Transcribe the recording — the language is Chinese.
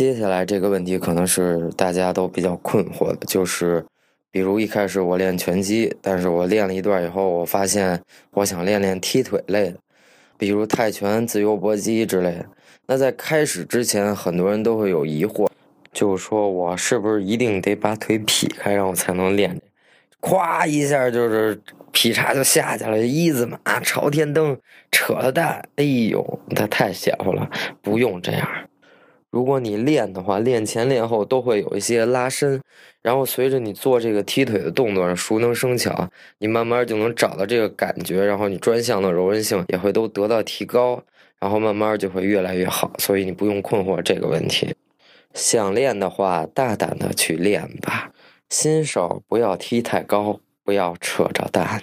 接下来这个问题可能是大家都比较困惑的，就是比如一开始我练拳击，但是我练了一段以后，我发现我想练练踢腿类的，比如泰拳、自由搏击之类的。那在开始之前，很多人都会有疑惑，就是说我是不是一定得把腿劈开，然后才能练？咵一下就是劈叉就下去了，一字马、朝天蹬、扯了蛋，哎呦，那太邪乎了，不用这样。如果你练的话，练前练后都会有一些拉伸，然后随着你做这个踢腿的动作，熟能生巧，你慢慢就能找到这个感觉，然后你专项的柔韧性也会都得到提高，然后慢慢就会越来越好。所以你不用困惑这个问题，想练的话，大胆的去练吧。新手不要踢太高，不要扯着蛋。